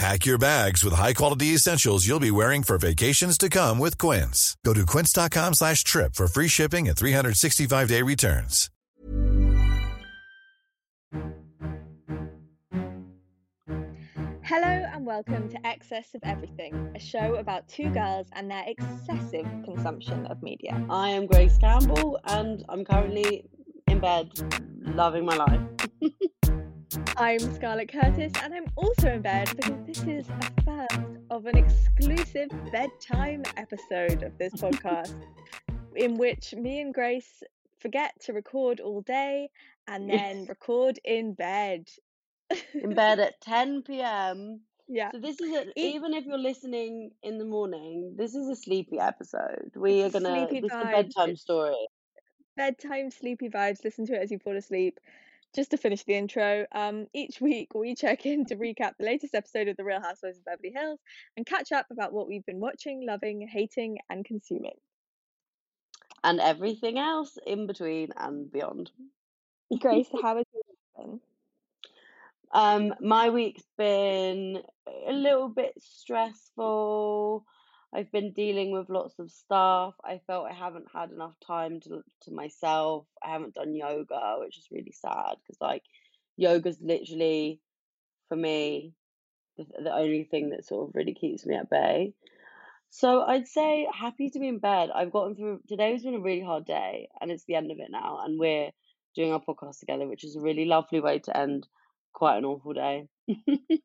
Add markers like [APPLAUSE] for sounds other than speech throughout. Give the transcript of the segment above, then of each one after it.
Pack your bags with high-quality essentials you'll be wearing for vacations to come with Quince. Go to quince.com slash trip for free shipping and 365-day returns. Hello and welcome to Excess of Everything, a show about two girls and their excessive consumption of media. I am Grace Campbell and I'm currently in bed loving my life. [LAUGHS] I'm Scarlett Curtis and I'm also in bed because this is a first of an exclusive bedtime episode of this [LAUGHS] podcast in which me and Grace forget to record all day and then record in bed. in bed at [LAUGHS] 10 p.m. Yeah. So this is a, even if you're listening in the morning, this is a sleepy episode. We are gonna sleepy this is a bedtime story. bedtime sleepy vibes. Listen to it as you fall asleep. Just to finish the intro, um, each week we check in to recap the latest episode of The Real Housewives of Beverly Hills and catch up about what we've been watching, loving, hating, and consuming. And everything else in between and beyond. Grace, how has your week been? Um, my week's been a little bit stressful. I've been dealing with lots of stuff. I felt I haven't had enough time to to myself. I haven't done yoga, which is really sad because like yoga's literally for me the, the only thing that sort of really keeps me at bay. So I'd say happy to be in bed. I've gotten through today's been a really hard day and it's the end of it now and we're doing our podcast together, which is a really lovely way to end quite an awful day. [LAUGHS]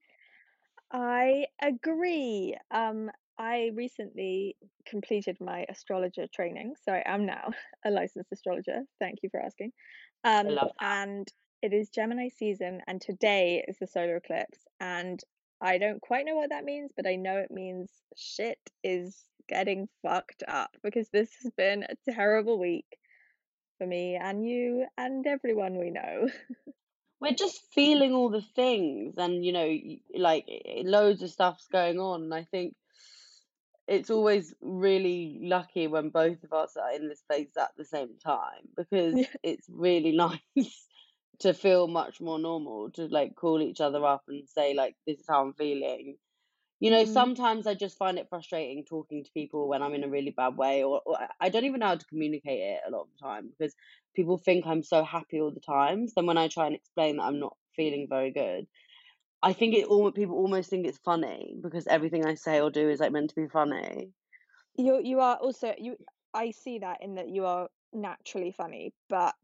I agree. Um, I recently completed my astrologer training, so I am now [LAUGHS] a licensed astrologer. Thank you for asking. I Um, love that. and it is Gemini season, and today is the solar eclipse, and I don't quite know what that means, but I know it means shit is getting fucked up because this has been a terrible week for me and you and everyone we know. [LAUGHS] We're just feeling all the things, and you know, like loads of stuff's going on. And I think it's always really lucky when both of us are in this space at the same time because Yeah. it's really [LAUGHS] nice to feel much more normal to like call each other up and say like this is how I'm feeling. You know, Mm. sometimes I just find it frustrating talking to people when I'm in a really bad way, or, or I don't even know how to communicate it a lot of the time because people think I'm so happy all the time. So then when I try and explain that I'm not feeling very good, I think it all people almost think it's funny because everything I say or do is like meant to be funny. You you are also you I see that in that you are naturally funny, but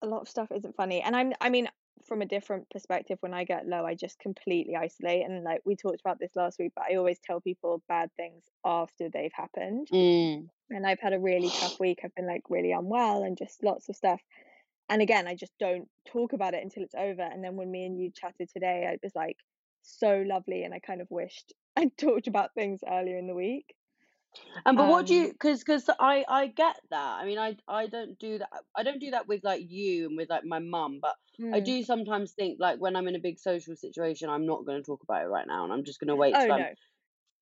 a lot of stuff isn't funny. And I'm I mean from a different perspective when I get low, I just completely isolate and like we talked about this last week, but I always tell people bad things after they've happened. Mm. And I've had a really tough week. I've been like really unwell and just lots of stuff. And again, I just don't talk about it until it's over. And then when me and you chatted today, it was like so lovely and I kind of wished [LAUGHS] I'd talked about things earlier in the week. And but what do Um you because because I I get that. I mean I I don't do that. I don't do that with like you and with like my mum, but I mm. do sometimes think like when I'm in a big social situation, I'm not going to talk about it right now, and I'm just going to wait Oh till I'm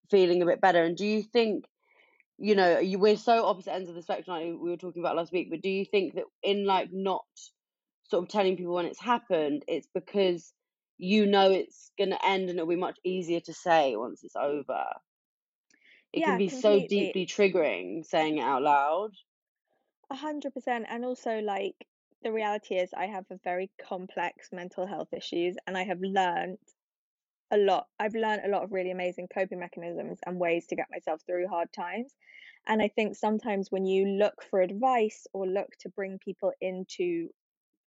feeling a bit better. And do you think you know you, we're so opposite ends of the spectrum like we were talking about last week, but do you think that in like not sort of telling people when it's happened, it's because you know it's going to end and it'll be much easier to say once it's over? It can Yeah, be so deeply triggering saying it out loud. A hundred percent. And also like the reality is I have a very complex mental health issues and I have learned a lot. I've learned a lot of really amazing coping mechanisms and ways to get myself through hard times. And I think sometimes when you look for advice or look to bring people into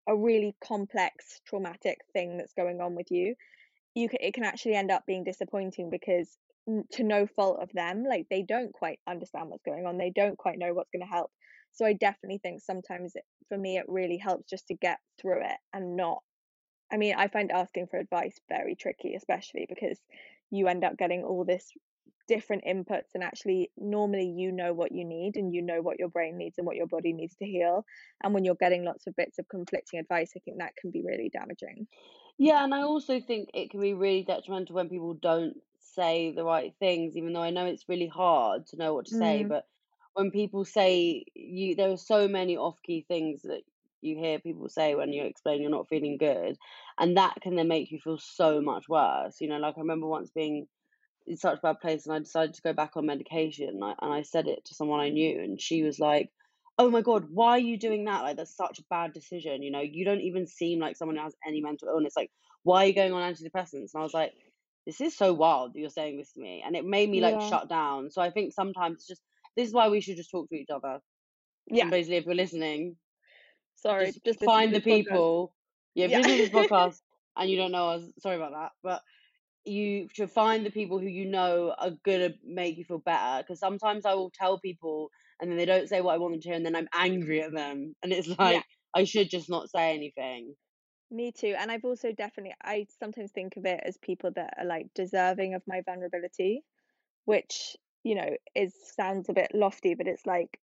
a really complex traumatic thing that's going on with you, you can, it can actually end up being disappointing because to no fault of them, like they don't quite understand what's going on. They don't quite know what's going to help. So I definitely think sometimes it, for me, it really helps just to get through it and not. I mean, I find asking for advice very tricky, especially because you end up getting all this different inputs and actually normally you know what you need and you know what your brain needs and what your body needs to heal and when you're getting lots of bits of conflicting advice i think that can be really damaging Yeah, and I also think it can be really detrimental when people don't say the right things, even though I know it's really hard to know what to say. mm, But when people say you, there are so many off-key things that you hear people say when you explain you're not feeling good, and that can then make you feel so much worse. You know, like I remember once being in such a bad place and I decided to go back on medication and I, and I said it to someone I knew and she was like, "Oh my God, why are you doing that? Like that's such a bad decision. You know, you don't even seem like someone who has any mental illness. Like, why are you going on antidepressants?" And I was like, "This is so wild that you're saying this to me." And it made me like yeah shut down. So I think sometimes it's just this is why we should just talk to each other. yeah And basically, if you're listening, sorry just just find the podcast people. Yeah, if yeah you're to this [LAUGHS] podcast and you don't know us, sorry about that. But you should find the people who you know are gonna make you feel better. Because sometimes I will tell people and then they don't say what I want them to hear, and then I'm angry at them, and it's yeah like I should just not say anything. me too and i've also definitely i sometimes think of it as people that are like deserving of my vulnerability which you know is sounds a bit lofty but it's like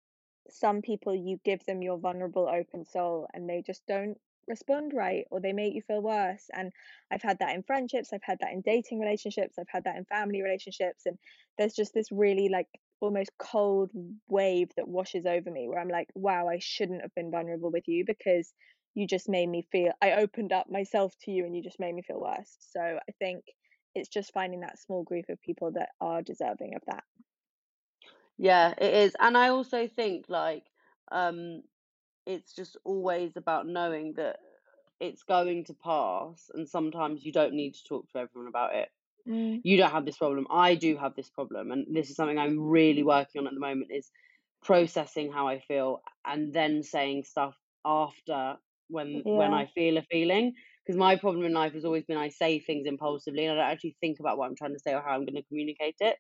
some people you give them your vulnerable open soul and they just don't respond right or they make you feel worse and i've had that in friendships i've had that in dating relationships i've had that in family relationships and there's just this really like almost cold wave that washes over me where i'm like wow i shouldn't have been vulnerable with you because you just made me feel i opened up myself to you and you just made me feel worse. So i think it's just finding that small group of people that are deserving of that Yeah, it is, and I also think like um, it's just always about knowing that it's going to pass, and sometimes you don't need to talk to everyone about it. mm, you don't have this problem. I do have this problem, and this is something I'm really working on at the moment is processing how I feel and then saying stuff after when when I feel a feeling. Because my problem in life has always been I say things impulsively and I don't actually think about what I'm trying to say or how I'm going to communicate it.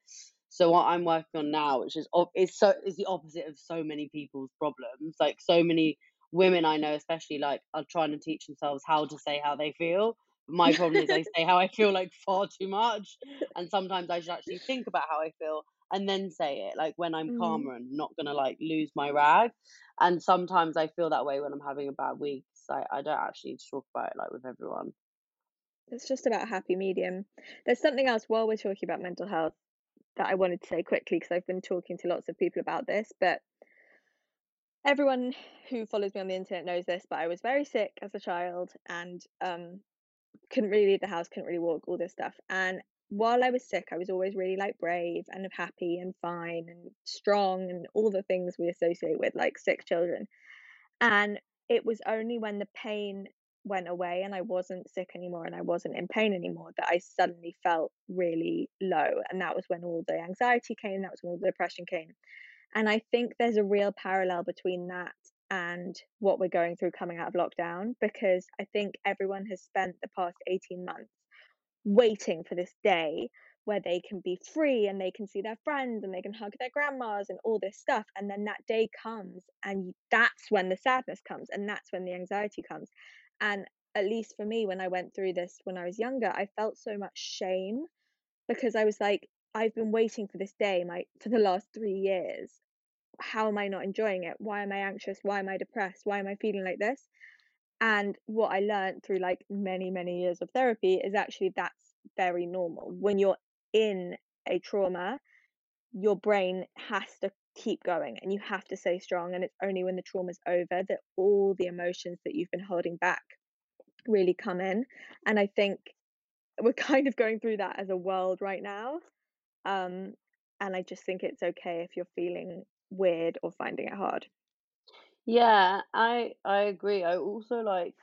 So what I'm working on now, which is is so is the opposite of so many people's problems. Like so many women I know, especially like are trying to teach themselves how to say how they feel. My problem is I [LAUGHS] say how I feel like far too much, and sometimes I should actually think about how I feel and then say it like when I'm mm. calmer and not gonna like lose my rag. And sometimes I feel that way when I'm having a bad week. So I, I don't actually need to talk about it like with everyone. It's just about a happy medium. There's something else while we're talking about mental health that I wanted to say quickly because I've been talking to lots of people about this, but everyone who follows me on the internet knows this, but I was very sick as a child and um couldn't really leave the house, couldn't really walk, all this stuff. And while I was sick, I was always really like brave and happy and fine and strong and all the things we associate with like sick children. And it was only when the pain went away and I wasn't sick anymore and I wasn't in pain anymore that I suddenly felt really low. And that was when all the anxiety came, that was when all the depression came. And I think there's a real parallel between that and what we're going through coming out of lockdown because I think everyone has spent the past 18 months waiting for this day where they can be free and they can see their friends and they can hug their grandmas and all this stuff. And then that day comes, and that's when the sadness comes, and that's when the anxiety comes. And at least for me, when I went through this when I was younger, I felt so much shame because I was like, I've been waiting for this day my for the last three years. How am I not enjoying it? Why am I anxious? Why am I depressed? Why am I feeling like this? And what I learned through like many, many years of therapy is actually that's very normal. When you're in a trauma, your brain has to keep going and you have to stay strong. And it's only when the trauma's over that all the emotions that you've been holding back really come in. And I think we're [LAUGHS] kind of going through that as a world right now. Um, and I just think it's okay if you're feeling weird or finding it hard. Yeah, I I agree. I also like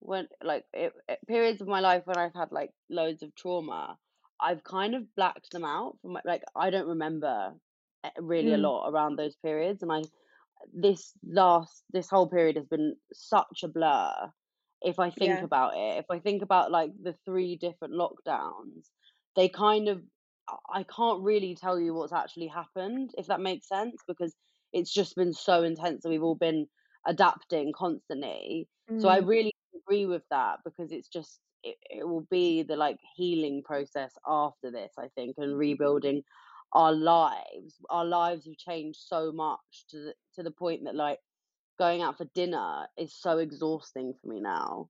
when like it, it- periods of my life when I've had like loads of trauma, I've kind of blacked them out from like I don't remember really a Mm. lot around those periods, and I this last this whole period has been such a blur. If I think Yeah. about it, if I think about like the three different lockdowns, they kind of I- can't really tell you what's actually happened, if that makes sense, because it's just been so intense that we've all been adapting constantly. So I Mm. really agree with that because it's just it, it will be the like healing process after this, I think, and rebuilding our lives. Our lives have changed so much to the to the point that like going out for dinner is so exhausting for me now.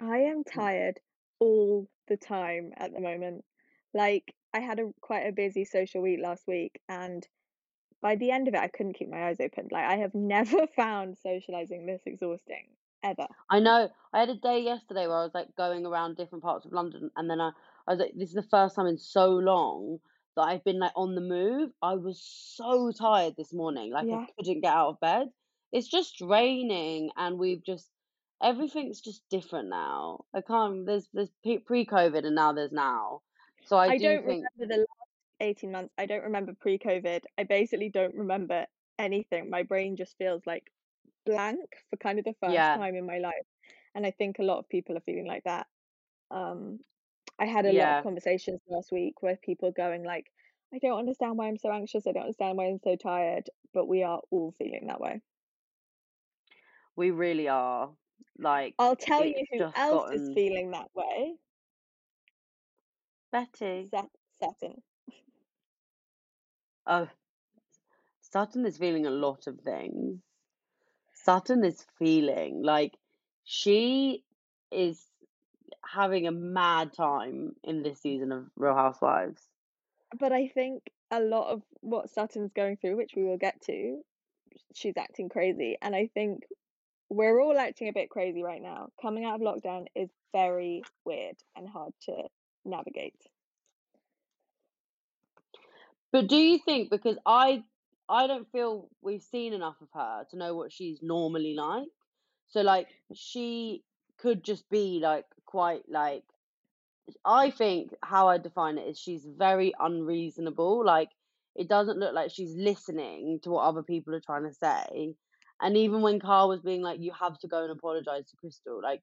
I am mm. tired all the time at the moment. Like, I had a quite a busy social week last week, and by the end of it, I couldn't keep my eyes open. Like, I have [LAUGHS] never found socializing this exhausting, ever. I know. I had a day yesterday where I was like going around different parts of London, and then I, I was like, this is the first time in so long that I've been like on the move. I was so tired this morning, like Yeah. I couldn't get out of bed. It's just raining, and we've just everything's just different now. I can't. There's there's pre- pre-COVID, and now there's now. So I, I do don't think remember the last 18 months. I don't remember pre-COVID. I basically don't remember anything. My brain just feels like blank for kind of the first yeah, time in my life. And I think a lot of people are feeling like that. Um, I had a lot of conversations last week where people going like, I don't understand why I'm so anxious. I don't understand why I'm so tired. But we are all feeling that way. We really are. Like I'll tell you who else is feeling that way. Betty. Seth Sutton. Oh, Sutton is feeling a lot of things. Sutton is feeling like she is having a mad time in this season of Real Housewives. But I think a lot of what Sutton's going through, which we will get to, she's acting crazy. And I think we're all acting a bit crazy right now. Coming out of lockdown is very weird and hard to navigate. But do you think because I I don't feel we've seen enough of her to know what she's normally like. So like she could just be like quite like I think how I define it is she's very unreasonable. Like it doesn't look like she's listening to what other people are trying to say. And even when Kyle was being like, "You have to go and apologize to Crystal," like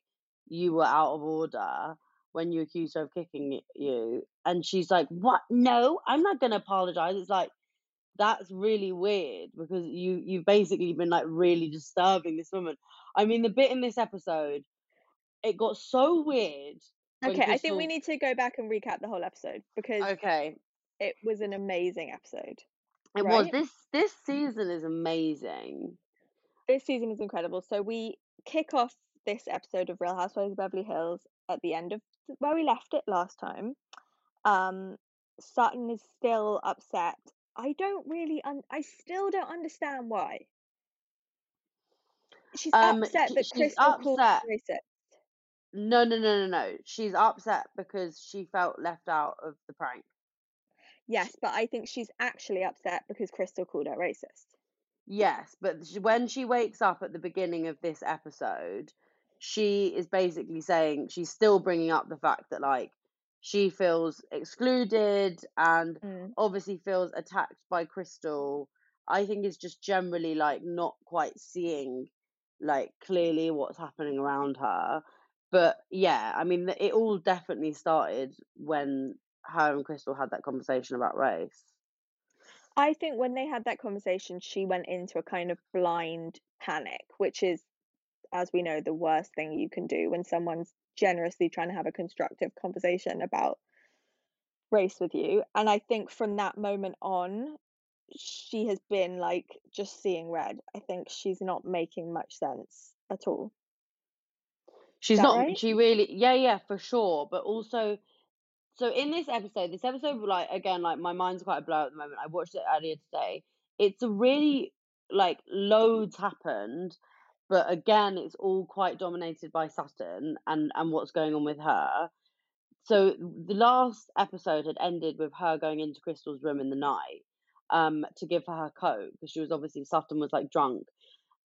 you were out of order when you accused her of kicking you, and she's like, "What? No, I'm not gonna apologize." It's like that's really weird because you you've basically been like really disturbing this woman. I mean, the bit in this episode, it got so weird Okay, I think we need to go back and recap the whole episode because Okay, it was an amazing episode, it was this this season is amazing. This season is incredible. So we kick off this episode of Real Housewives of Beverly Hills at the end of where we left it last time. Um, Sutton is still upset. I don't really, un- I still don't understand why. She's Um, upset that she's Crystal called her racist. No, no, no, no, no. She's upset because she felt left out of the prank. Yes, but I think she's actually upset because Crystal called her racist. Yes, but when she wakes up at the beginning of this episode, she is basically saying she's still bringing up the fact that like she feels excluded and Mm. obviously feels attacked by Crystal. I think is just generally like not quite seeing like clearly what's happening around her. But yeah, I mean, it all definitely started when her and Crystal had that conversation about race. I think when they had that conversation, she went into a kind of blind panic, which is, as we know, the worst thing you can do when someone's generously trying to have a constructive conversation about race with you. And I think from that moment on, she has been like just seeing red. I think she's not making much sense at all. She's not. right? She really. Yeah, yeah, for sure. But also, so in this episode, this episode, like again, like my mind's quite a blur at the moment. I watched it earlier today. It's a really like loads happened, but again, it's all quite dominated by Sutton and and what's going on with her. So the last episode had ended with her going into Crystal's room in the night, um, to give her her coat because she was obviously Sutton was like drunk,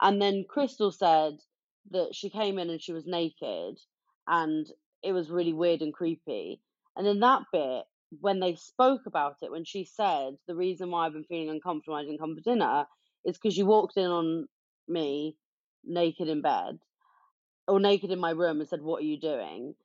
and then Crystal said that she came in and she was naked, and it was really weird and creepy. And then that bit when they spoke about it, when she said the reason why I've been feeling uncomfortable, I didn't come for dinner, is because you walked in on me naked in bed or naked in my room and said, "What are you doing?"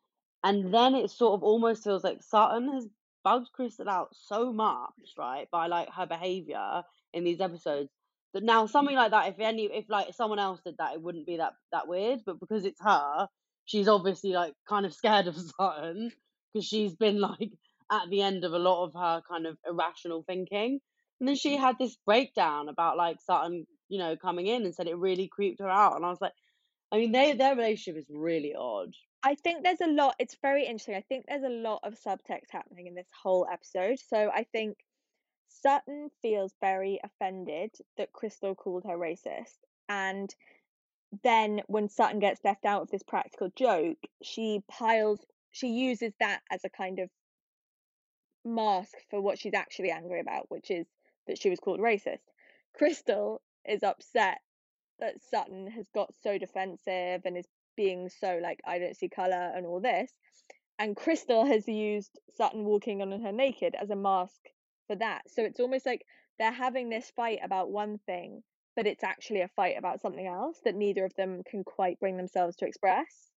And then it sort of almost feels like Sutton has bugged Crystal out so much, right, by like her behavior in these episodes that now something mm. like that, if any, if like someone else did that, it wouldn't be that that weird. But because it's her, she's obviously like kind of scared of [LAUGHS] Sutton because she's been like at the end of a lot of her kind of irrational thinking. And then she had this breakdown about like Sutton, you know, coming in and said it really creeped her out. And I was like, I mean, they their relationship is really odd. I think there's a lot. It's very interesting. I think there's a lot of subtext happening in this whole episode. So I think Sutton feels very offended that Crystal called her racist. And then when Sutton gets left out of this practical joke, she piles, she uses that as a kind of mask for what she's actually angry about, which is that she was called racist. Crystal is upset that Sutton has got so defensive and is being so like, I don't see colour and all this. And Crystal has used Sutton walking on her naked as a mask for that. So it's almost like they're having this fight about one thing, but it's actually a fight about something else that neither of them can quite bring themselves to express.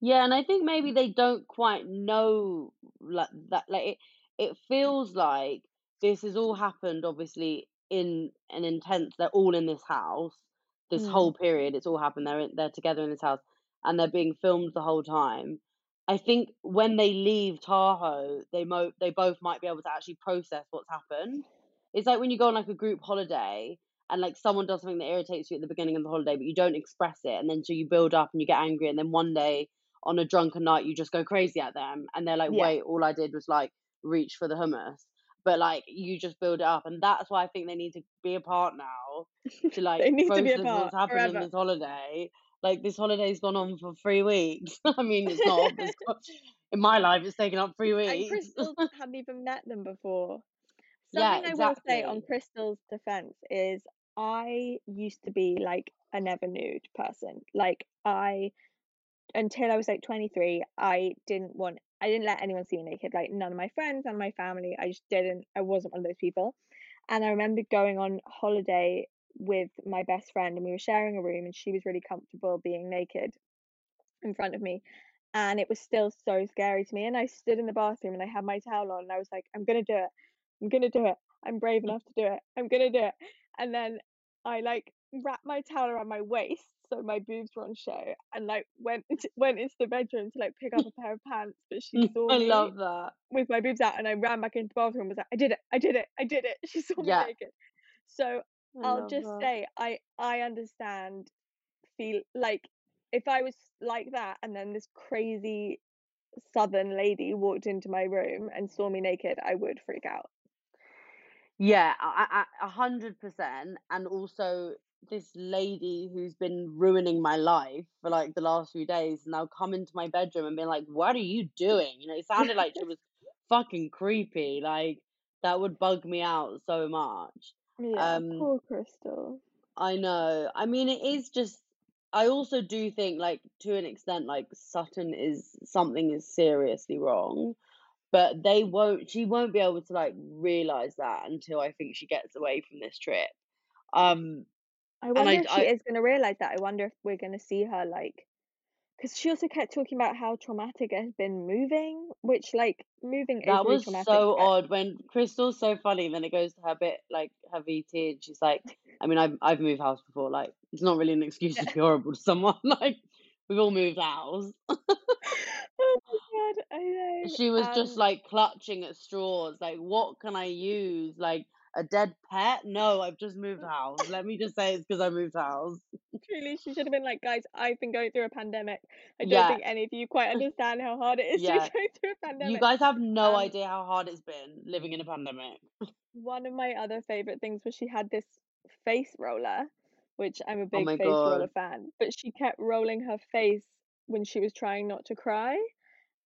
Yeah, and I think maybe they don't quite know like that. Like it, it feels like this has all happened, obviously, in an intense. They're all in this house. This Mm. whole period, it's all happened. They're in, they're together in this house, and they're being filmed the whole time. I think when they leave Tahoe, they mo they both might be able to actually process what's happened. It's like when you go on like a group holiday and like someone does something that irritates you at the beginning of the holiday, but you don't express it, and then so you build up and you get angry, and then one day on a drunken night you just go crazy at them, and they're like, Yeah. "Wait, all I did was like reach for the hummus," but like you just build it up, and that's why I think they need to be apart now [LAUGHS] to like They need to be process what's happened in this holiday. Like this holiday's gone on for three weeks. [LAUGHS] I mean, it's not. It's got, [LAUGHS] in my life, it's taken up three weeks. And. Crystal hadn't even met them before. Yeah, Something I will say on. Crystal's defense is I used to be like a never nude person. Like I until I was like 23, I didn't want I didn't let anyone see me naked. Like none of my friends, none of my family. I just didn't I wasn't one of those people. And I remember going on holiday with my best friend and we were sharing a room and she was really comfortable being naked in front of me. And it was still so scary to me. And I stood in the bathroom and I had my towel on and I was like, I'm gonna do it. I'm gonna do it. I'm brave mm. enough to do it. I'm gonna do it. And then I like wrapped my towel around my waist so my boobs were on show and like went into, went into the bedroom to like pick up a [LAUGHS] pair of pants, but she mm, saw I love that. with my boobs out and I ran back into the bathroom and was like, I did it, I did it, I did it. [LAUGHS] She saw me Yeah, naked. So I I'll just that. say I I understand feel like if I was like that and then this crazy southern lady walked into my room and saw me naked, I would freak out. Yeah, I, I, a hundred percent. And also, this lady who's been ruining my life for like the last few days now come into my bedroom and be like, "What are you doing?" You know, it sounded like she was [LAUGHS] fucking creepy. Like that would bug me out so much. Yeah, Um, poor Crystal. I know. I mean, it is just. I also do think, like, to an extent, like Sutton is something is seriously wrong, but they won't. She won't be able to like realize that until I think she gets away from this trip. Um, I wonder I, if she I is going to realize that. I wonder if we're going to see her like because she also kept talking about how traumatic it has been moving, which like moving is that was so odd when Crystal's so funny. And then it goes to her bit like her VT, and she's like, [LAUGHS] I mean, I've I've moved house before. Like, it's not really an excuse to be horrible to someone. [LAUGHS] Like, we've all moved house. [LAUGHS] oh my god, I know. she was just Um, like clutching at straws like what can i use like a dead pet? No i've just moved house. Let me just say it's because i moved house. Truly, she should have been like, guys, I've been going through a pandemic. I don't yeah. think any of you quite [LAUGHS] understand how hard it is to yeah. [LAUGHS] going through a pandemic. you guys have no Um, idea how hard it's been living in a pandemic. One of my other favorite things was she had this face roller, which I'm a oh big my face roller fan, but she kept rolling her face when she was trying not to cry,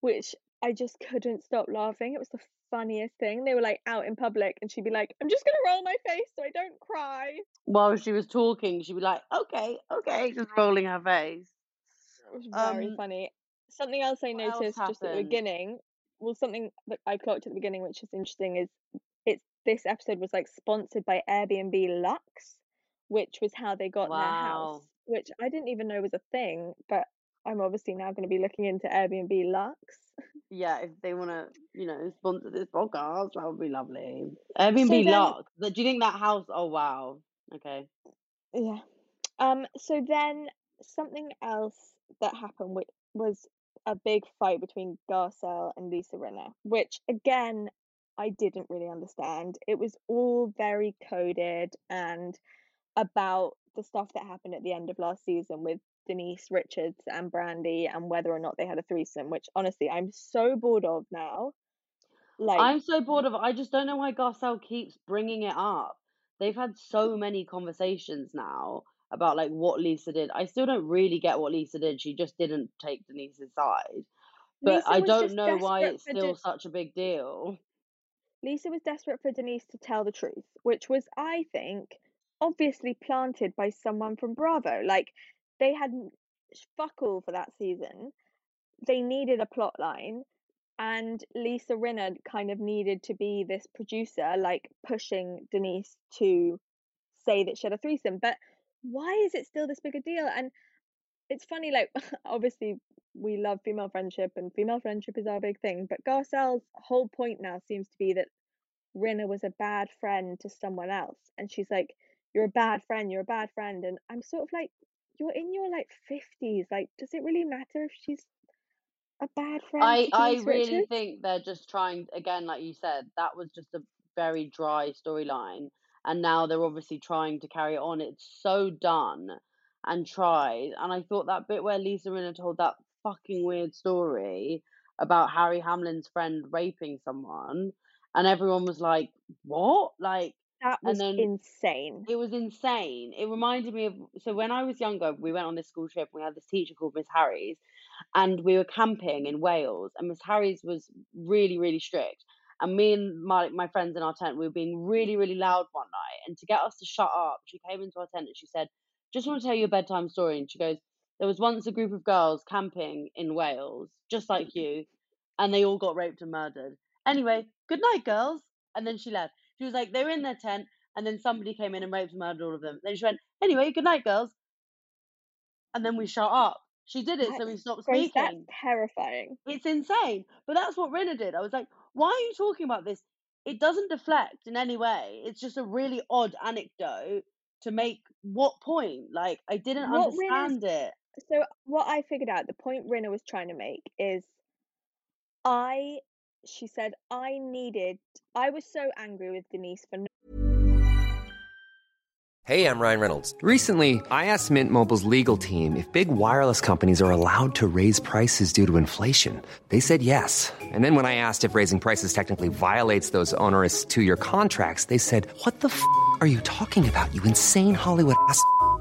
which I just couldn't stop laughing. It was the funniest thing. They were like out in public and she'd be like, I'm just gonna roll my face so I don't cry. while she was talking she'd be like okay okay just rolling her face It was very um funny. Something else I what else noticed just at the beginning well, something that I clocked at the beginning, which is interesting, is it's this episode was like sponsored by Airbnb Luxe, which was how they got their house, which I didn't even know was a thing, but I'm obviously now going to be looking into Airbnb Luxe. Yeah, if they want to, you know, sponsor this podcast, that would be lovely. Airbnb then- Luxe. Do you think that house? Oh wow. Okay. Yeah. Um. So then something else that happened which was a big fight between Garcelle and Lisa Rinna, which again I didn't really understand. It was all very coded and about the stuff that happened at the end of last season with Denise Richards and Brandi and whether or not they had a threesome, which honestly I'm so bored of now. Like I'm so bored of it. I just don't know why Garcelle keeps bringing it up. They've had so many conversations now about like what Lisa did. I still don't really get what Lisa did. She just didn't take Denise's side. But Lisa I don't know why it's still Den- such a big deal. Lisa was desperate for Denise to tell the truth, which was, I think, obviously planted by someone from Bravo. Like, they had fuck all for that season. They needed a plot line, and Lisa Rinna kind of needed to be this producer, like pushing Denise to say that she had a threesome. But why is it still this big a deal? And it's funny, like, [LAUGHS] obviously, we love female friendship, and female friendship is our big thing. But Garcelle's whole point now seems to be that Rinna was a bad friend to someone else. And she's like, You're a bad friend, you're a bad friend. And I'm sort of like, You're in your like 50s. Like, does it really matter if she's a bad friend? I I really think they're just trying again, like you said, that was just a very dry storyline, and now they're obviously trying to carry it on. It's so done and tried, and I thought that bit where Lisa Rinna told that fucking weird story about Harry Hamlin's friend raping someone, and everyone was like, "What?" Like That was then insane. it was insane. It reminded me of so when I was younger, we went on this school trip. We had this teacher called Miss Harries, and we were camping in Wales. And Miss Harries was really, really strict. And me and my my friends in our tent, we were being really, really loud one night. And to get us to shut up, she came into our tent and she said, "Just want to tell you a bedtime story." And she goes, "There was once a group of girls camping in Wales, just like mm. you, and they all got raped and murdered. Anyway, good night, girls." And then she left. She was like, they were in their tent, and then somebody came in and raped and murdered all of them. Then she went, anyway, good night, girls. And then we shut up. She did it, so we stopped Grace, that's speaking. terrifying. It's insane. But that's what Rinna did. I was like, why are you talking about this? It doesn't deflect in any way. It's just a really odd anecdote to make what point? Like, I didn't What understand it. so what I figured out, the point Rinna was trying to make is I she said I needed I was so angry with Denise for no Hey, I'm Ryan Reynolds. Recently, I asked Mint Mobile's legal team if big wireless companies are allowed to raise prices due to inflation. They said yes. And then when I asked if raising prices technically violates those onerous two year contracts, they said, What the f are you talking about, you insane Hollywood ass?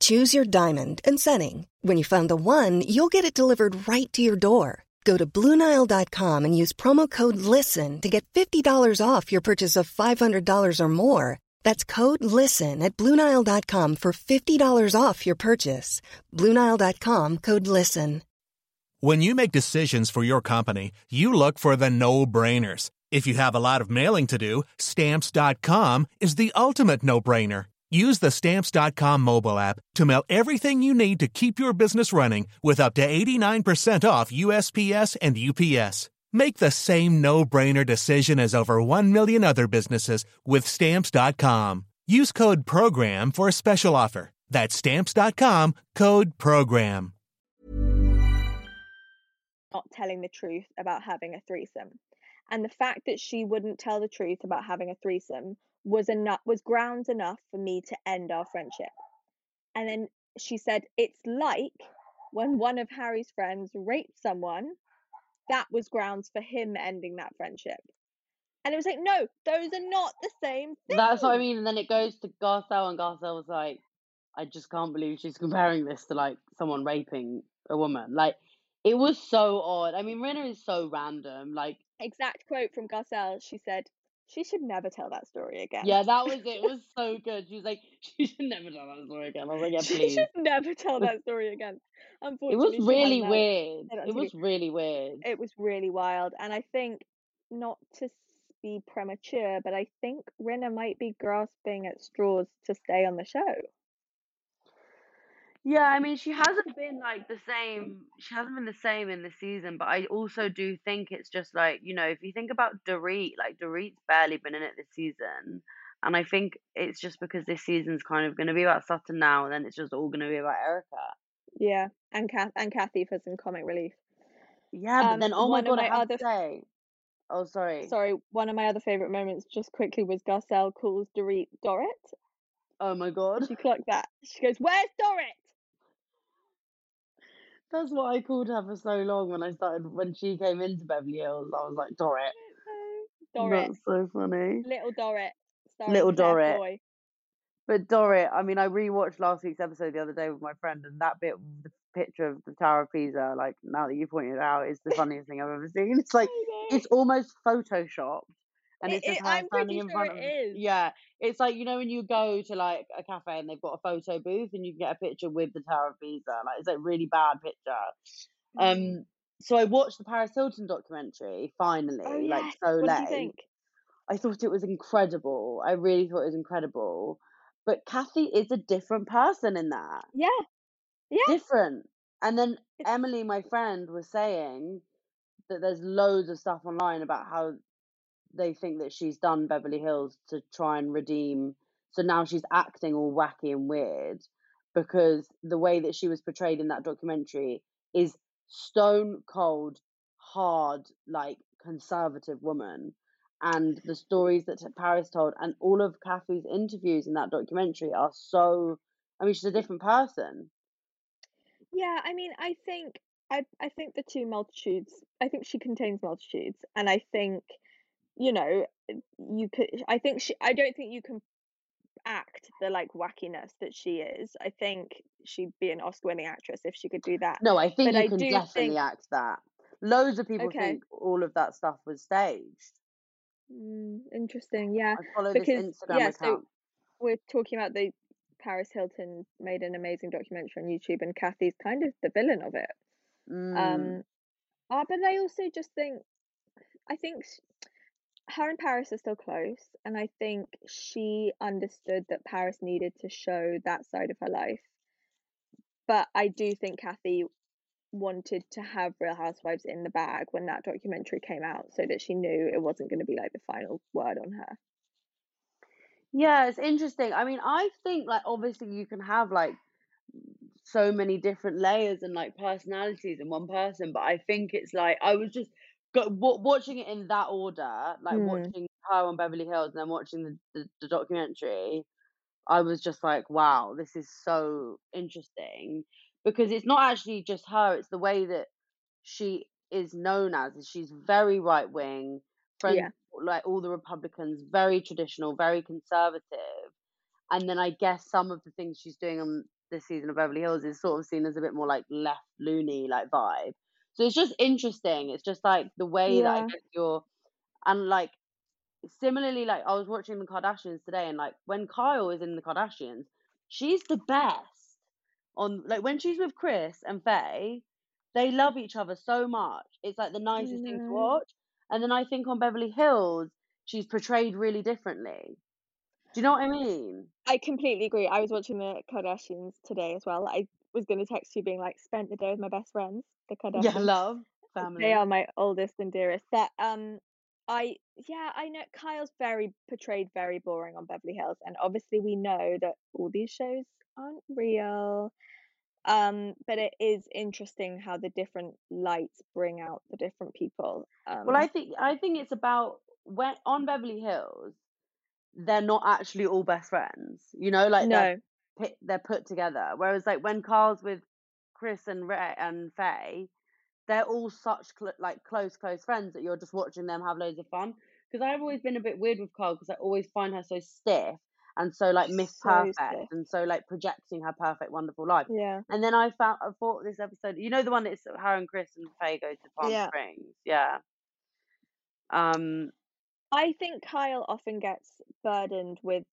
Choose your diamond and setting. When you find the one, you'll get it delivered right to your door. Go to Bluenile.com and use promo code LISTEN to get $50 off your purchase of $500 or more. That's code LISTEN at Bluenile.com for $50 off your purchase. Bluenile.com code LISTEN. When you make decisions for your company, you look for the no brainers. If you have a lot of mailing to do, stamps.com is the ultimate no brainer. Use the stamps.com mobile app to mail everything you need to keep your business running with up to 89% off USPS and UPS. Make the same no brainer decision as over 1 million other businesses with stamps.com. Use code PROGRAM for a special offer. That's stamps.com code PROGRAM. not telling the truth about having a threesome. And the fact that she wouldn't tell the truth about having a threesome was enough was grounds enough for me to end our friendship. And then she said it's like when one of Harry's friends raped someone, that was grounds for him ending that friendship. And it was like, no, those are not the same thing. That's what I mean. And then it goes to Garcelle, and Garcelle was like, I just can't believe she's comparing this to like someone raping a woman. Like, it was so odd. I mean, Rinna is so random. Like, Exact quote from Garcelle. She said, she should never tell that story again. yeah, that was it. It was [LAUGHS] so good. She was like, [LAUGHS] she should never tell that story again. I was like, yeah, please. she should never tell [LAUGHS] that story again. Unfortunately, It was really weird. it was really weird. It was really wild. And I think, not to be premature, but I think Rinna might be grasping at straws to stay on the show. Yeah, I mean, she hasn't been like the same. She hasn't been the same in the season, but I also do think it's just like, you know, if you think about Dorit, like Dorit's barely been in it this season. And I think it's just because this season's kind of going to be about Sutton now, and then it's just all going to be about Erika. Yeah, and Kath and Kathy for some comic relief. Yeah, but Um, then, oh my God, I my have other to say, oh, sorry. sorry, one of my other favorite moments, just quickly, was Garcelle calls Dorit Dorrit. Oh my God. She clocked that. She goes, "Where's Dorrit?" That's what I called her for so long when I started, when she came into Beverly Hills. I was like, Dorit. [LAUGHS] Dorrit, That's so funny. little Dorrit, Little Dorrit. But Dorit, I mean, I rewatched last week's episode the other day with my friend, and that bit, the picture of the Tower of Pisa, like now that you pointed it out, is the [LAUGHS] funniest thing I've ever seen. It's like it's almost photoshopped, and It- it's just it- her I'm standing in front it of. Yeah, it's like you know when you go to like a cafe and they've got a photo booth and you can get a picture with the Tower of Pisa. Like it's a really bad picture. Mm. Um, so I watched the Paris Hilton documentary finally, Oh like so What late. did you think? I thought it was incredible. I really thought it was incredible. But Kathy is a different person in that. Yeah, yeah. Different. And then It's- Emily, my friend, was saying that there's loads of stuff online about how they think that she's done Beverly Hills to try and redeem. So now she's acting all wacky and weird because the way that she was portrayed in that documentary is stone cold, hard, like conservative woman. And the mm-hmm. stories that Paris told, and all of Kathy's interviews in that documentary are so. I mean, she's a different person. Yeah, I mean, I think I I think the two multitudes. I think she contains multitudes, and I think you know you could. I think she. I don't think you can act the like wackiness that she is. I think she'd be an Oscar-winning actress if she could do that. No, I think But you I can definitely think- act that. Loads of people Okay. think all of that stuff was staged. Mm, interesting. Yeah, I follow because this Instagram yeah, so we're talking about the Paris Hilton made an amazing documentary on YouTube, and Kathy's kind of the villain of it. Mm. Um, uh, but I also just think, I think her and Paris are still close, and I think she understood that Paris needed to show that side of her life. But I do think Kathy wanted to have Real Housewives in the bag when that documentary came out, so that she knew it wasn't going to be like the final word on her. Yeah, it's interesting. I mean, I think like obviously you can have like so many different layers and like personalities in one person, but I think it's like I was just go, wa- watching it in that order, like Mm. watching her on Beverly Hills and then watching the, the, the documentary. I was just like, wow, this is so interesting because it's not actually just her; it's the way that she is known as. She's very right wing, friends Yeah. like all the Republicans, very traditional, very conservative. And then I guess some of the things she's doing on this season of Beverly Hills is sort of seen as a bit more like left loony like vibe. So it's just interesting. It's just like the way that I Yeah. guess you're and like similarly like I was watching the Kardashians today and like when Kyle is in the Kardashians, she's the best. On like when she's with Kris and Faye, they love each other so much. It's like the nicest thing to watch. And then I think on Beverly Hills, she's portrayed really differently. Do you know what I mean? I completely agree. I was watching the Kardashians today as well. I was going to text you being like, spent the day with my best friends, the Kardashians. Yeah, love [LAUGHS] family. They are my oldest and dearest. But um, I yeah, I know Kyle's very portrayed very boring on Beverly Hills, and obviously we know that all these shows aren't real. Um, but it is interesting how the different lights bring out the different people. Um, Well, I think I think it's about when on Beverly Hills, they're not actually all best friends. You know, like no, they're put together. Whereas like when Kyle's with Kris and Ray and Faye, they're all such cl- like close close friends that you're just watching them have loads of fun. because I've always been a bit weird with Kyle because I always find her so stiff and so like Miss So Perfect stiff. and so like projecting her perfect, wonderful life. Yeah. And then I found I thought this episode, you know, the one that's her and Kris and Faye go to Palm Yeah. Springs, yeah. Um, I think Kyle often gets burdened with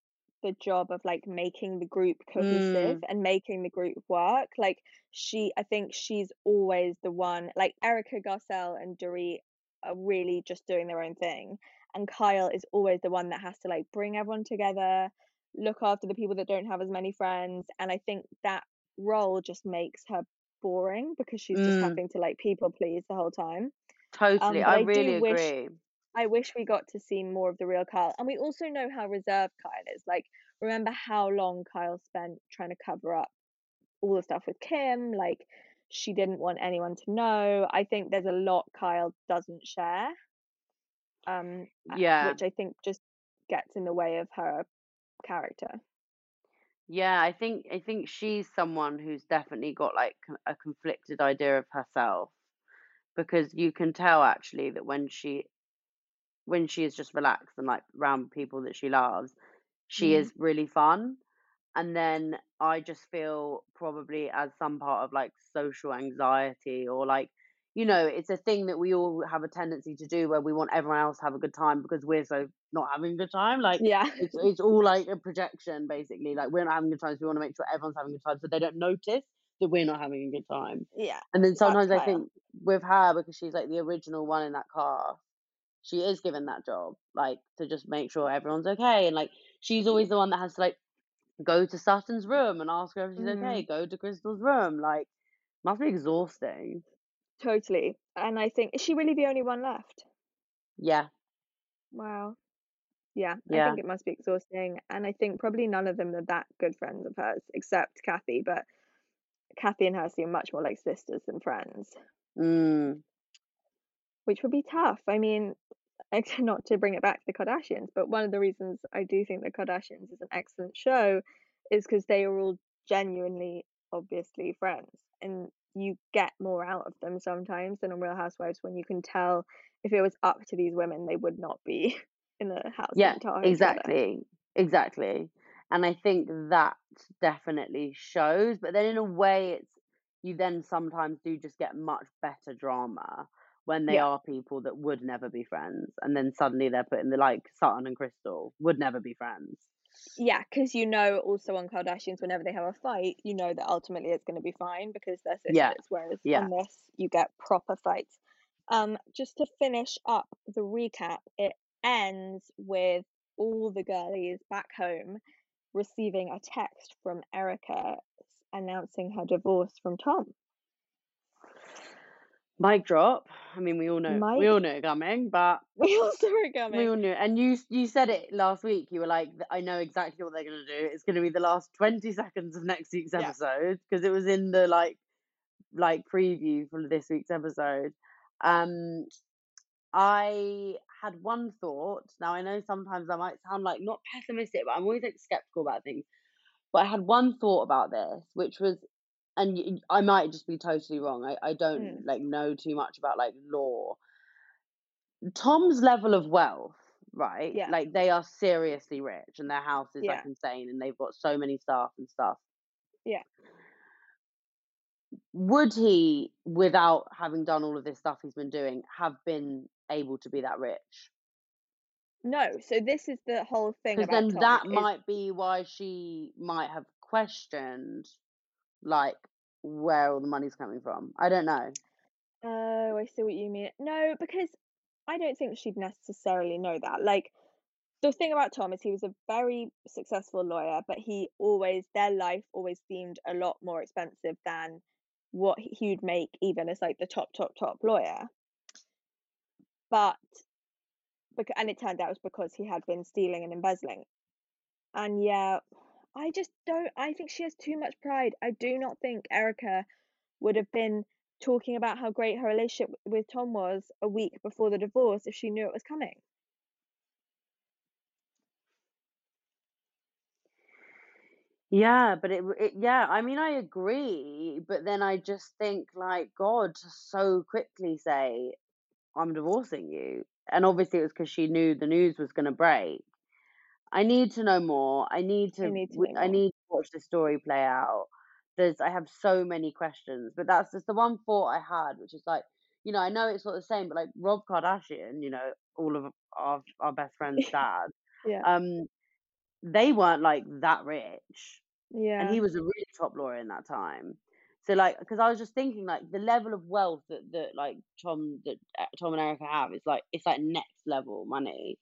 the job of like making the group cohesive mm, and making the group work. Like she, I think she's always the one. Like Erika Garcelle and Dorit are really just doing their own thing, and Kyle is always the one that has to like bring everyone together, look after the people that don't have as many friends, and I think that role just makes her boring because she's just mm, having to like people please the whole time. totally. Um, I I really do wish agree. I wish we got to see more of the real Kyle. And we also know how reserved Kyle is. Like, remember how long Kyle spent trying to cover up all the stuff with Kim? Like, she didn't want anyone to know. I think there's a lot Kyle doesn't share, um, Yeah. which I think just gets in the way of her character. Yeah, I think I think she's someone who's definitely got like a conflicted idea of herself because you can tell actually that when she when she is just relaxed and like around people that she loves, she Mm. is really fun. And then I just feel probably as some part of like social anxiety or like you know, it's a thing that we all have a tendency to do where we want everyone else to have a good time because we're so not having a good time. Like Yeah. it's it's all like a projection basically. Like we're not having a good time, so we want to make sure everyone's having a good time so they don't notice that we're not having a good time. yeah. And then sometimes I think with her because she's like the original one in that car, she is given that job, like to just make sure everyone's okay. And like she's always the one that has to like go to Sutton's room and ask her if she's okay, Mm. go to Crystal's room. Like must be exhausting. Totally. And I think, is she really the only one left? Yeah, Wow. Yeah, I think it must be exhausting. And I think probably none of them are that good friends of hers, except Kathy. But Kathy and her seem much more like sisters than friends, Mm. Which would be tough. I mean, [LAUGHS] not to bring it back to the Kardashians, but one of the reasons I do think the Kardashians is an excellent show is because they are all genuinely, obviously friends. And you get more out of them sometimes than on Real Housewives when you can tell if it was up to these women, they would not be [LAUGHS] in a house Yeah, exactly. Exactly. And I think that definitely shows, but then in a way it's you then sometimes do just get much better drama when they Yeah. are people that would never be friends and then suddenly they're put in the like Sutton and Crystal would never be friends. Yeah, because you know also on Kardashians, whenever they have a fight, you know that ultimately it's going to be fine because they're Yeah. sisters. Whereas Yeah. on this, you get proper fights. Um, just to finish up the recap, it ends with all the girlies back home receiving a text from Erika announcing her divorce from Tom. Mic drop. I mean we all know we all know it coming, but [LAUGHS] we all saw it coming. we all knew it. And you you said it last week. You were like, I know exactly what they're gonna do. It's gonna be the last twenty seconds of next week's Yeah. episode because it was in the like like preview for this week's episode. Um, I had one thought. Now I know sometimes I might sound like not pessimistic, but I'm always like skeptical about things. But I had one thought about this, which was, and I might just be totally wrong. I I don't Mm, like know too much about like law. Tom's level of wealth, right? yeah, Like they are seriously rich, and their house is like yeah, insane, and they've got so many staff and stuff. yeah. would he, without having done all of this stuff he's been doing, have been able to be that rich? No, so this is the whole thing Because then Tom that is might be why she might have questioned, like, where all the money's coming from. I don't know. Oh, I see what you mean. No, because I don't think she'd necessarily know that. Like, the thing about Tom is he was a very successful lawyer, but he always, their life always seemed a lot more expensive than what he- he'd make even as like the top, top, top lawyer. But, bec- and it turned out it was because he had been stealing and embezzling. And yeah, I just don't, I think she has too much pride. I do not think Erika would have been talking about how great her relationship with Tom was a week before the divorce if she knew it was coming. Yeah, but it, it, yeah, I mean, I agree, but then I just think, like, God, so quickly say, I'm divorcing you. and obviously it was because she knew the news was going to break. I need to know more. I need to. I need to I need to watch the story play out. There's. I have so many questions, but that's just the one thought I had, which is like, you know, I know it's not the same, but like Rob Kardashian, you know, all of our our best friends' [LAUGHS] dad, Yeah. um, they weren't like that rich, Yeah. and he was a really top lawyer in that time. So like, because I was just thinking like the level of wealth that that like Tom that uh, Tom and Erika have is like it's like next level money.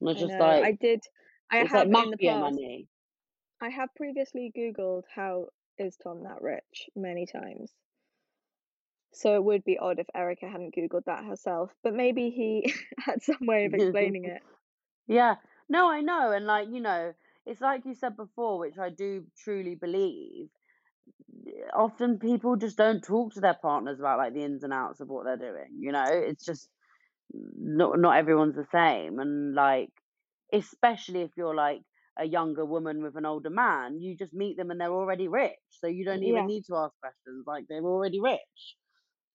And I was I just know. like, I did. I it's have like in the past. money. I have previously Googled how is Tom that rich many times. So it would be odd if Erika hadn't Googled that herself, but maybe he [LAUGHS] had some way of explaining [LAUGHS] it. Yeah. No, I know. And like, you know, it's like you said before, which I do truly believe. Eh, often people just don't talk to their partners about like the ins and outs of what they're doing. You know, it's just not not everyone's the same. And like, especially if you're like a younger woman with an older man, you just meet them and they're already rich. So you don't even Yeah. need to ask questions. Like they're already rich.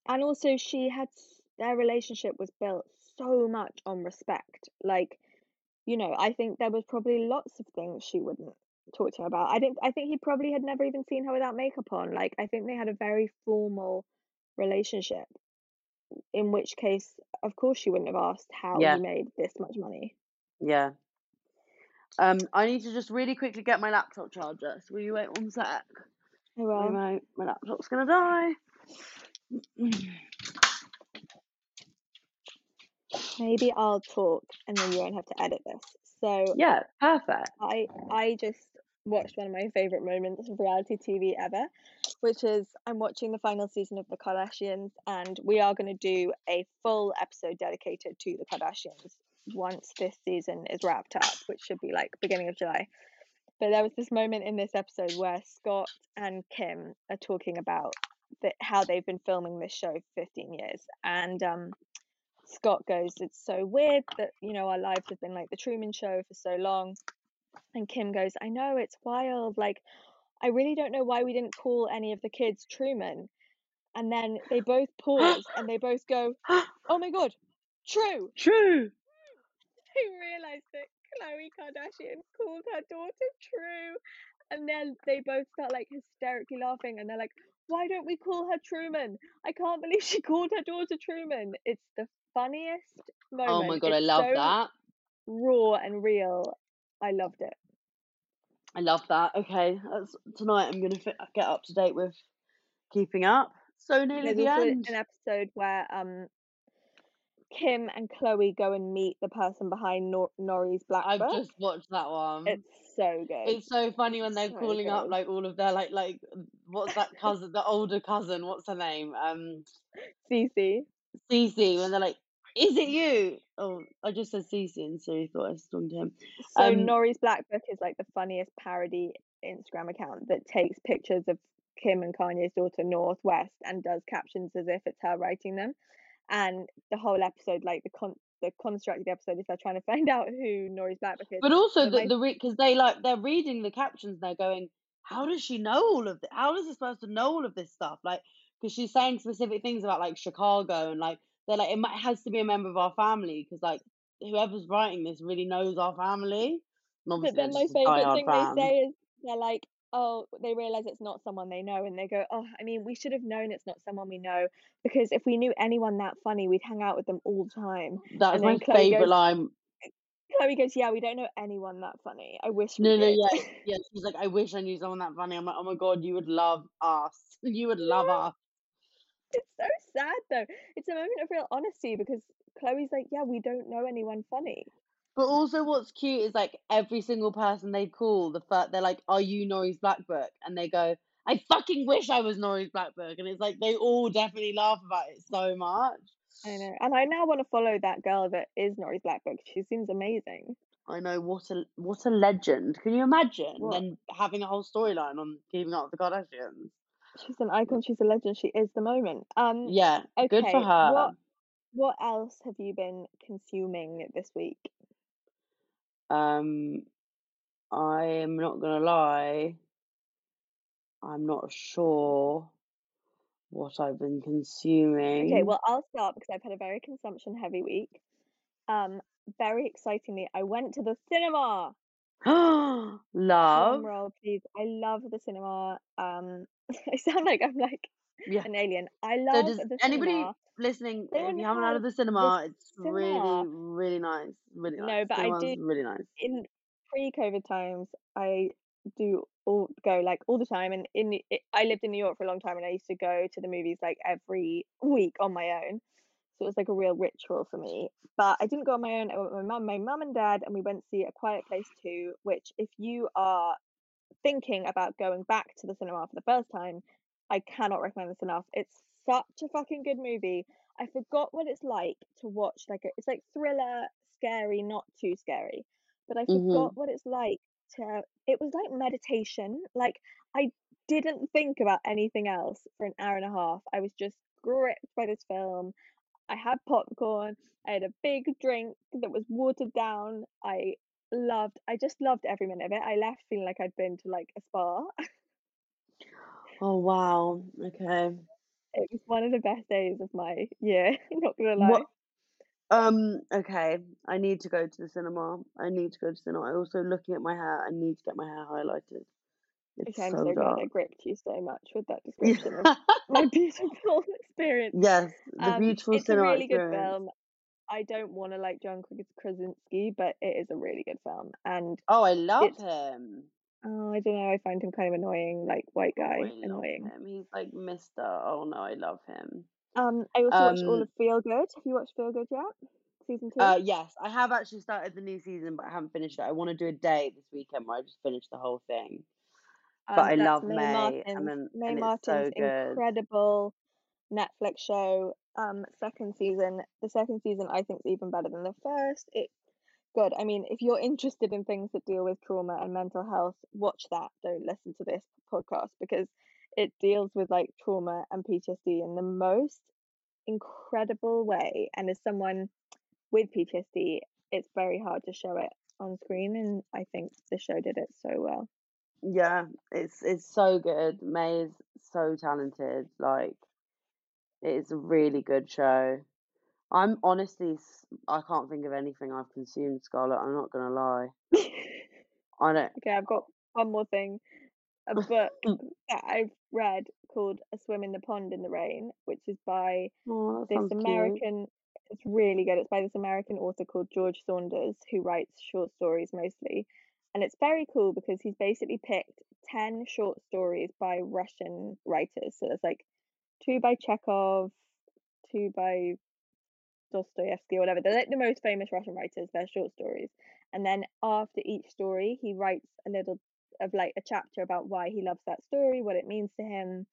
And also she had their relationship was built so much on respect. Like, you know, I think there was probably lots of things she wouldn't talk to him about. I didn't I think he probably had never even seen her without makeup on. Like I think they had a very formal relationship. In which case, of course she wouldn't have asked how Yeah. he made this much money. Yeah. Um, I need to just really quickly get my laptop charger. So will you wait one sec? Well. my, my laptop's gonna die. Maybe I'll talk and then you won't have to edit this. So Yeah, perfect. I I just watched one of my favorite moments of reality TV ever, which is I'm watching the final season of The Kardashians, and we are going to do a full episode dedicated to the Kardashians once this season is wrapped up, which should be like beginning of July. But there was this moment in this episode where Scott and Kim are talking about the, how they've been filming this show for 15 years, and um, Scott goes, "It's so weird that you know our lives have been like the Truman Show for so long." And Kim goes, I know, it's wild. Like, I really don't know why we didn't call any of the kids Truman. And then they both pause and they both go, [GASPS] Oh my God, true. True. [LAUGHS] They realised that Khloe Kardashian called her daughter True. And then they both start like hysterically laughing and they're like, Why don't we call her Truman? I can't believe she [LAUGHS] called her daughter Truman. It's the funniest moment. Oh my god, I love so that. raw and real. I loved it. I love that. Okay, that's tonight. I'm gonna fit, get up to date with keeping up. So nearly There's the end. an episode where um Kim and Khloe go and meet the person behind Nor- Nori's black I've book. just watched that one. It's so good. It's so funny when they're so calling up like all of their like like what's that cousin, the older cousin? What's her name? Um, Cece. Cece. When they're like, "Is it you?" Oh, I just said Cece, and so he thought I was talking to him. So Um, Nori's black book is like the funniest parody Instagram account that takes pictures of Kim and Kanye's daughter North West and does captions as if it's her writing them. And the whole episode, like the con the construct of the episode is they're trying to find [LAUGHS] out who Nori's black is. But also the the because they like they're reading the captions, they're going, "How does she know all of this? How does this person know all of this stuff?" Like, because she's saying specific things about like Chicago and like they're like it might, has to be a member of our family because like whoever's writing this really knows our family. And But then my favorite thing fan. they say is they're like, oh, they realize it's not someone they know, and they go, oh, I mean, we should have known it's not someone we know because if we knew anyone that funny, we'd hang out with them all the time. That is And my Khloe favorite goes, line. Khloe goes, yeah, we don't know anyone that funny. I wish we No, no, did. yeah, [LAUGHS] yeah. She's like, I wish I knew someone that funny. I'm like, oh my god, you would love us. [LAUGHS] You would love Yeah. us. It's so sad though. It's a moment of real honesty because Khloe's like, yeah, we don't know anyone funny. But also, what's cute is like every single person they call, the first, they're like, "Are you Nori's Black Book?" And they go, "I fucking wish I was Nori's Black Book." And it's like they all definitely laugh about it so much. I know, and I now want to follow that girl that is Nori's black book. She seems amazing. I know what a what a legend. Can you imagine What? then having a whole storyline on Keeping Up with the Kardashians? She's an icon. She's a legend. She is the moment. Um, Yeah, good for her. what what else have you been consuming this week? Um, I am not gonna lie. I'm not sure what I've been consuming. Okay, well, I'll start because I've had a very consumption heavy week. Um, very excitingly, I went to the cinema. [GASPS] Love. Drum roll, please. I love the cinema. Um, [LAUGHS] I sound like I'm like Yeah. an alien. I love. So does the anybody cinema. listening, They if you haven't have of the the cinema, it's cinema. really, really nice. Really nice. No, but I do really nice. in pre-COVID times. I do all go like all the time, and in New- I lived in New York for a long time, and I used to go to the movies like every week on my own. So it was like a real ritual for me. But I didn't go on my own. I went with my mum, my mum and dad, and we went to see A Quiet Place 2, which if you are thinking about going back to the cinema for the first time, I cannot recommend this enough. It's such a fucking good movie. I forgot what it's like to watch like a, it's like thriller, scary, not too scary. But I forgot mm-hmm. what it's like to it was like meditation. Like I didn't think about anything else for an hour and a half. I was just gripped by this film. I had popcorn. I had a big drink that was watered down. I loved I just loved every minute of it. I left feeling like I'd been to like a spa. [LAUGHS] Oh, wow. Okay. It was one of the best days of my [LAUGHS] year, not gonna lie. What? Um, okay. I need to go to the cinema. I need to go to cinema. I also looking at my hair. I need to get my hair highlighted. It's Okay, I'm so so glad I gripped you so much with that [LAUGHS] description of my beautiful [LAUGHS] experience. Yes, the Um, beautiful it's a cinema really good film. I don't want to like John Kras- Krasinski, but it is a really good film, and Oh, I love him. Oh, I don't know. I find him kind of annoying, like white Oh, guy, I love annoying. him. He's like Mr. Oh no, I love him. Um, I also watched all Um, of Feel Good. Have you watched Feel Good yet? Season two. uh, yes, I have actually started the new season, but I haven't finished it. I want to do a day this weekend where I just finish the whole thing. But Um, I love Mae, Martin's and then Mae and it's so Martin's good. incredible Netflix show. Um, second season. The second season I think is even better than the first. It good. I mean, if you're interested in things that deal with trauma and mental health, watch that. Don't listen to this podcast because it deals with like trauma and PTSD in the most incredible way. And as someone with PTSD, it's very hard to show it on screen, and I think the show did it so well. Yeah, it's it's so good. Mae is so talented. Like it's a really good show. I'm honestly, I can't think of anything I've consumed, Scarlett. I'm not gonna lie. I don't. [LAUGHS] Okay, I've got one more thing. Uh, [LAUGHS] A book hmm. that I've read called A Swim in the Pond in the Rain, which is by Oh, this sounds cute. American, it's really good. It's by this American author called George Saunders, who writes short stories mostly. And it's very cool because he's basically picked 10 short stories by Russian writers. So there's like two by Chekhov, two by Dostoevsky or whatever. They're like the most famous Russian writers, they're short stories. And then after each story, he writes a little of like a chapter about why he loves that story, what it means to him,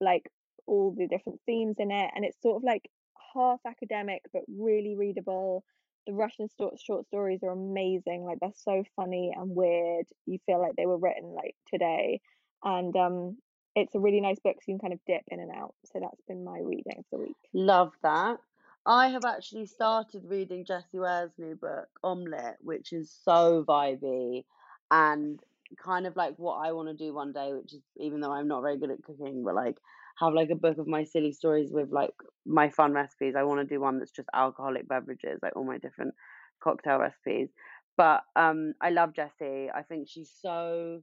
like all the different themes in it. And it's sort of like half academic but really readable. The Russian short stories are amazing. Like they're so funny and weird. You feel like they were written like today. And um it's a really nice book so you can kind of dip in and out. So that's been my reading of the week. Love that. I have actually started reading Jessie Ware's new book, Omelette, which is so vibey and kind of like what I want to do one day, which is even though I'm not very good at cooking, but like have like a book of my silly stories with like my fun recipes. I want to do one that's just alcoholic beverages, like all my different cocktail recipes. But um I love Jessie. I think she's so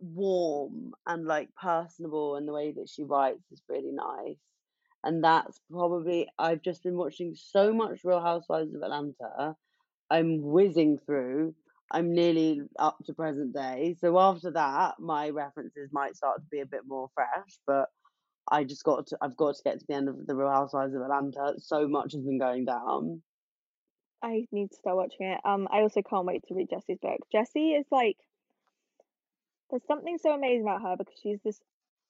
warm and like personable and the way that she writes is really nice. And that's probably I've just been watching so much Real Housewives of Atlanta. I'm whizzing through. I'm nearly up to present day. So after that, my references might start to be a bit more fresh, but I just got to I've got to get to the end of the Real Housewives of Atlanta. So much has been going down. I need to start watching it. Um, I also can't wait to read Jessie's book. Jessie is like, there's something so amazing about her because she's this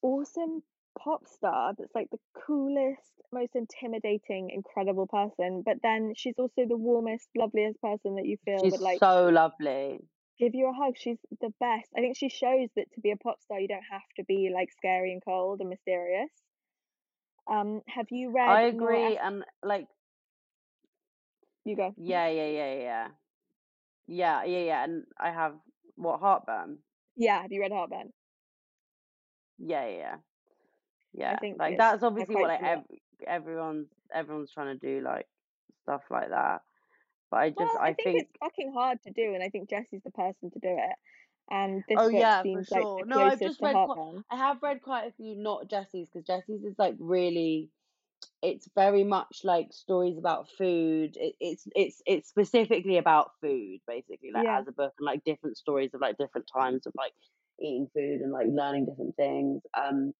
awesome pop star that's like the coolest, most intimidating, incredible person. But then she's also the warmest, loveliest person that you feel She's would like so lovely. give you a hug. She's the best. I think she shows that to be a pop star, you don't have to be like scary and cold and mysterious. Um, have you read I agree F- and like You go. yeah, yeah, yeah, yeah. Yeah, yeah, yeah. And I have what heartburn. Yeah, have you read Heartburn? Yeah, yeah, yeah. Yeah, think like that's obviously what like ev- everyone's everyone's trying to do like stuff like that. But I just Well, I, I think, it's fucking hard to do, and I think Jessie's the person to do it. And this Oh yeah, for seems like sure. the No, I've just read quite. I have read quite a few not Jessie's because Jessie's is like really it's very much like stories about food. It, it's it's it's specifically about food basically like Yeah. as a book and like different stories of like different times of like eating food and like learning different things. Um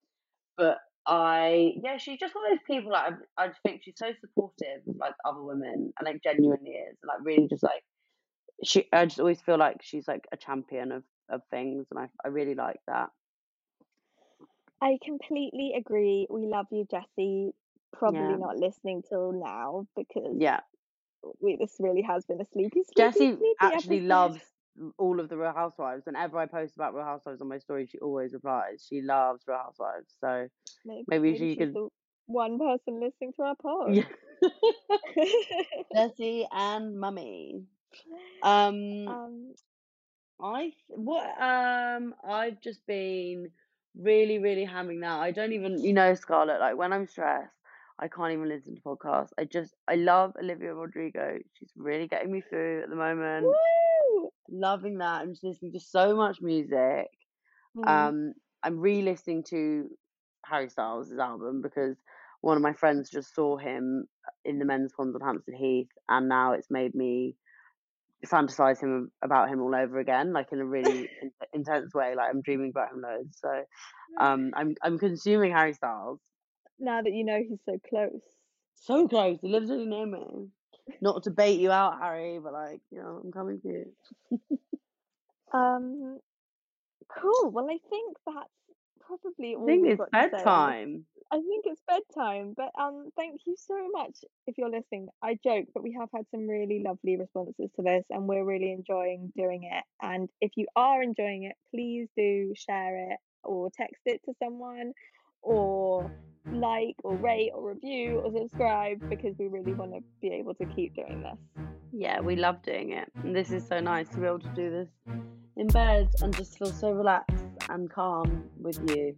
but I yeah, she's just one of those people like I, I think she's so supportive of like other women and like genuinely is and like really just like she I just always feel like she's like a champion of of things and I I really like that. I completely agree. We love you, Jessie. Probably Yeah. not listening till now because Yeah. we this really has been a sleepy, sleepy, Jessie sleepy actually episode. loves all of the Real Housewives. Whenever I post about Real Housewives on my story, she always replies. She loves Real Housewives. So Maybe, maybe maybe she she's could. the one person listening to our pod. Yeah. [LAUGHS] Jessie and Mummy. Um, um, I th- what um I've just been really really hamming that. I don't even you know Scarlett like when I'm stressed I can't even listen to podcasts. I just I love Olivia Rodrigo. She's really getting me through at the moment. woo! Loving that. I'm just listening to so much music. Mm. Um I'm re-listening to Harry Styles' album because one of my friends just saw him in the men's ponds on Hampstead Heath and now it's made me fantasize him about him all over again, like in a really [LAUGHS] in- intense way. Like I'm dreaming about him loads. So um, I'm I'm consuming Harry Styles. now that you know he's so close. So close. He lives really near me. Not to bait you out, Harry, but like you know, I'm coming for you. Um, cool. Well, I think that's probably I all think we've it's got to say on this bedtime. I think it's bedtime, but um, thank you so much if you're listening. I joke, but we have had some really lovely responses to this, and we're really enjoying doing it. And if you are enjoying it, please do share it or text it to someone, or like or rate or review or subscribe because we really want to be able to keep doing this. Yeah, we love doing it. And this is so nice to be able to do this in bed and just feel so relaxed and calm with you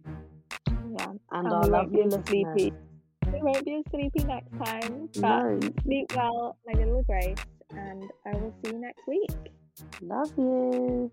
Yeah, and, and our we lovely sleepy. We won't be as sleepy next time, but No, sleep well, my little Grace, and I will see you next week. love you.